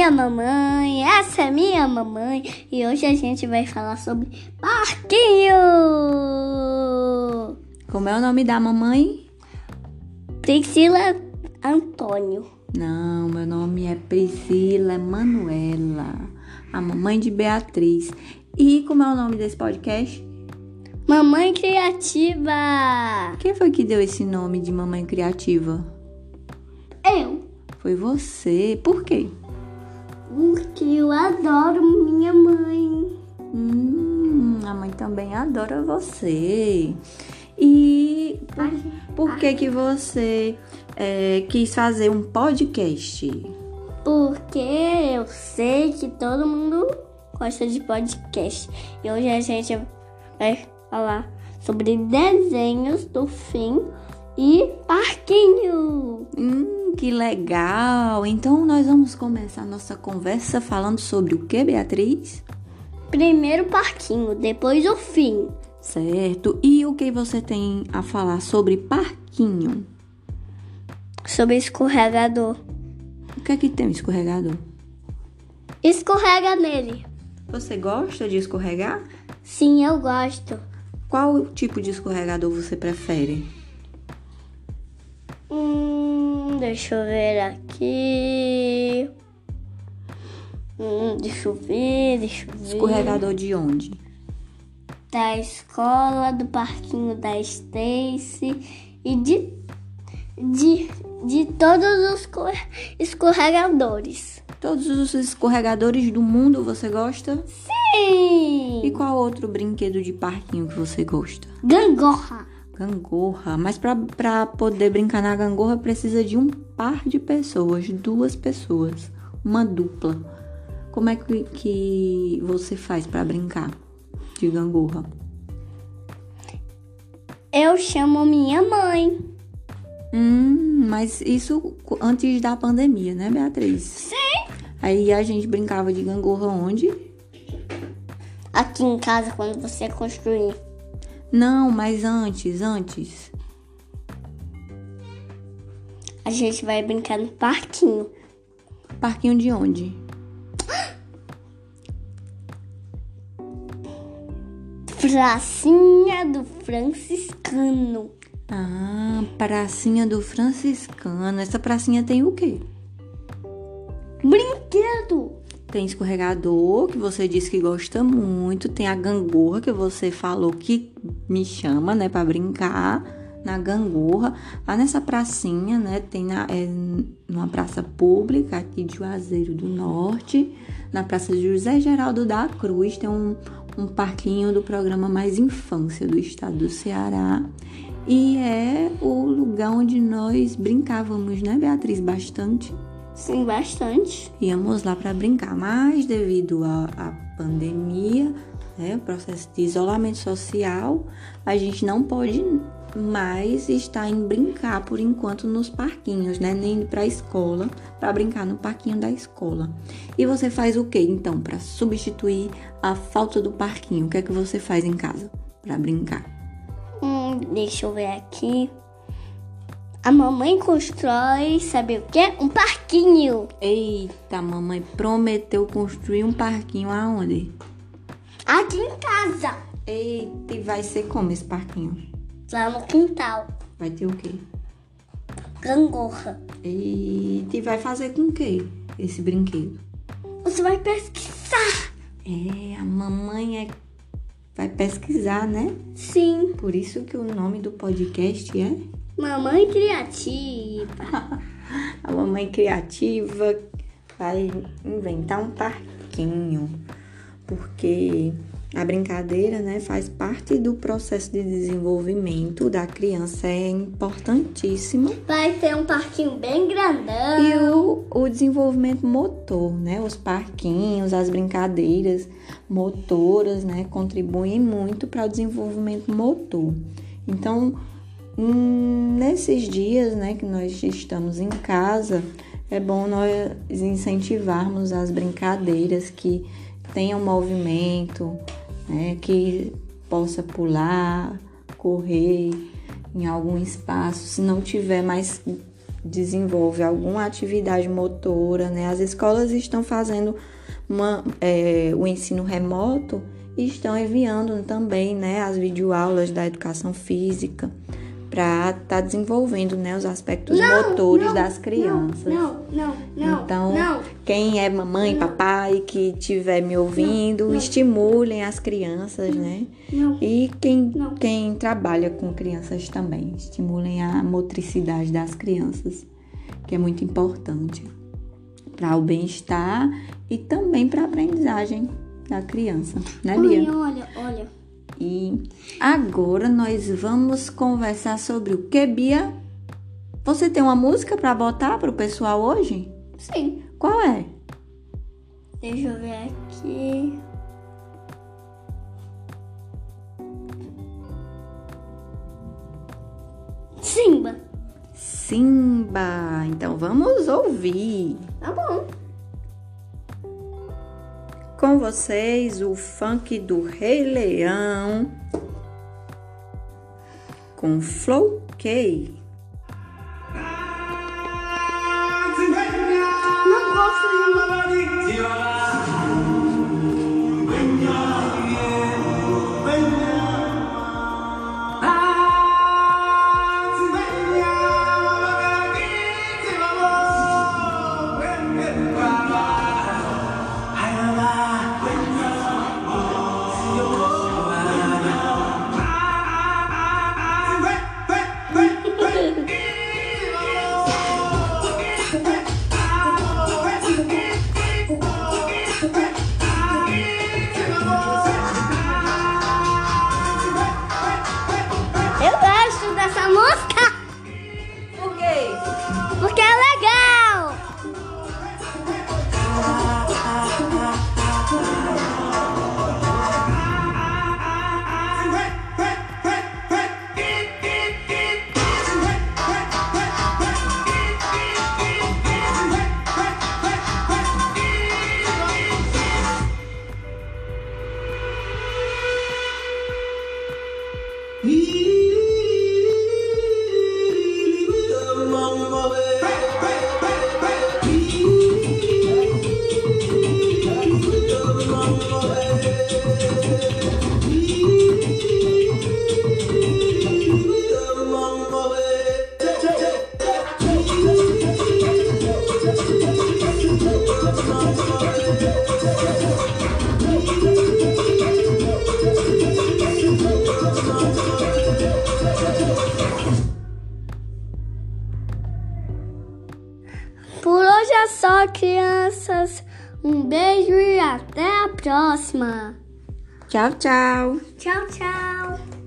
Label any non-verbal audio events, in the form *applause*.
minha mamãe, essa é minha mamãe e hoje a gente vai falar sobre parquinho. Como é o nome da mamãe? Priscila Antônio. Não, meu nome é Priscila Manuela, a mamãe de Beatriz. E como é o nome desse podcast? Mamãe Criativa. Quem foi que deu esse nome de Mamãe Criativa? Eu. Foi você. Por quê? Porque eu adoro minha mãe. Hum, a mãe também adora você. E por, por que que você é, quis fazer um podcast? Porque eu sei que todo mundo gosta de podcast. E hoje a gente vai falar sobre desenhos do fim e parquinho. Hum, que legal! Então nós vamos começar nossa conversa falando sobre o que, Beatriz? Primeiro parquinho, depois o fim. Certo. E o que você tem a falar sobre parquinho? Sobre escorregador. O que é que tem um escorregador? Escorrega nele. Você gosta de escorregar? Sim, eu gosto. Qual tipo de escorregador você prefere? Hum, deixa eu ver aqui. Hum, deixa eu ver, deixa eu ver. Escorregador de onde? Da escola, do parquinho da Stacy e de, de, de todos os escorre- escorregadores. Todos os escorregadores do mundo você gosta? Sim! E qual outro brinquedo de parquinho que você gosta? Gangorra. Gangorra. Mas pra, pra poder brincar na gangorra precisa de um par de pessoas, duas pessoas, uma dupla. Como é que, que você faz pra brincar de gangorra? Eu chamo minha mãe. Hum, mas isso antes da pandemia, né, Beatriz? Sim! Aí a gente brincava de gangorra onde? Aqui em casa, quando você construir. Não, mas antes, antes. A gente vai brincar no parquinho. Parquinho de onde? Pracinha do Franciscano. Ah, pracinha do franciscano. Essa pracinha tem o quê? Brinquedo. Tem escorregador, que você disse que gosta muito. Tem a gangorra, que você falou que me chama, né, pra brincar na gangorra. Lá nessa pracinha, né, tem na, é, numa praça pública aqui de Juazeiro do Norte. Na Praça José Geraldo da Cruz tem um, um parquinho do programa Mais Infância do estado do Ceará. E é o lugar onde nós brincávamos, né, Beatriz? Bastante. Sim, bastante. Íamos lá para brincar, mas devido à pandemia, né, o processo de isolamento social, a gente não pode mais estar em brincar por enquanto nos parquinhos, né, nem para a escola, para brincar no parquinho da escola. E você faz o que então para substituir a falta do parquinho? O que é que você faz em casa para brincar? Hum, deixa eu ver aqui. A mamãe constrói, sabe o quê? Um parquinho. Eita, a mamãe prometeu construir um parquinho aonde? Aqui em casa. Eita, e vai ser como esse parquinho? Lá no quintal. Vai ter o quê? Gangorra. Eita, e vai fazer com o quê esse brinquedo? Você vai pesquisar. É, a mamãe é... vai pesquisar, né? Sim. Por isso que o nome do podcast é Mamãe criativa. *laughs* A Mamãe Criativa vai inventar um parquinho. Porque a brincadeira, né, faz parte do processo de desenvolvimento da criança, é importantíssimo. Vai ter um parquinho bem grandão. E o, o desenvolvimento motor, né? Os parquinhos, as brincadeiras motoras, né? Contribuem muito para o desenvolvimento motor. Então, hum, nesses dias, né, que nós estamos em casa, é bom nós incentivarmos as brincadeiras que tenham movimento, né? Que possa pular, correr em algum espaço. Se não tiver mais desenvolve alguma atividade motora, né? As escolas estão fazendo uma, é, o ensino remoto e estão enviando também, né, as videoaulas da educação física para estar tá desenvolvendo né, os aspectos não, motores não, das crianças. Não, não, não. Então, não, quem é mamãe, papai que estiver me ouvindo, estimulem as crianças, né? E quem, quem trabalha com crianças também, estimulem a motricidade das crianças, que é muito importante para o bem-estar e também para a aprendizagem da criança, né, Bia? Olha, olha. E agora nós vamos conversar sobre o que, Bia? Você tem uma música para botar para o pessoal hoje? Sim. Qual é? Deixa eu ver aqui. Simba. Simba. Então vamos ouvir. Tá bom. Com vocês o funk do Rei Leão com Flow K. hoje é só, crianças. Um beijo e até a próxima. Tchau, tchau. Tchau, tchau.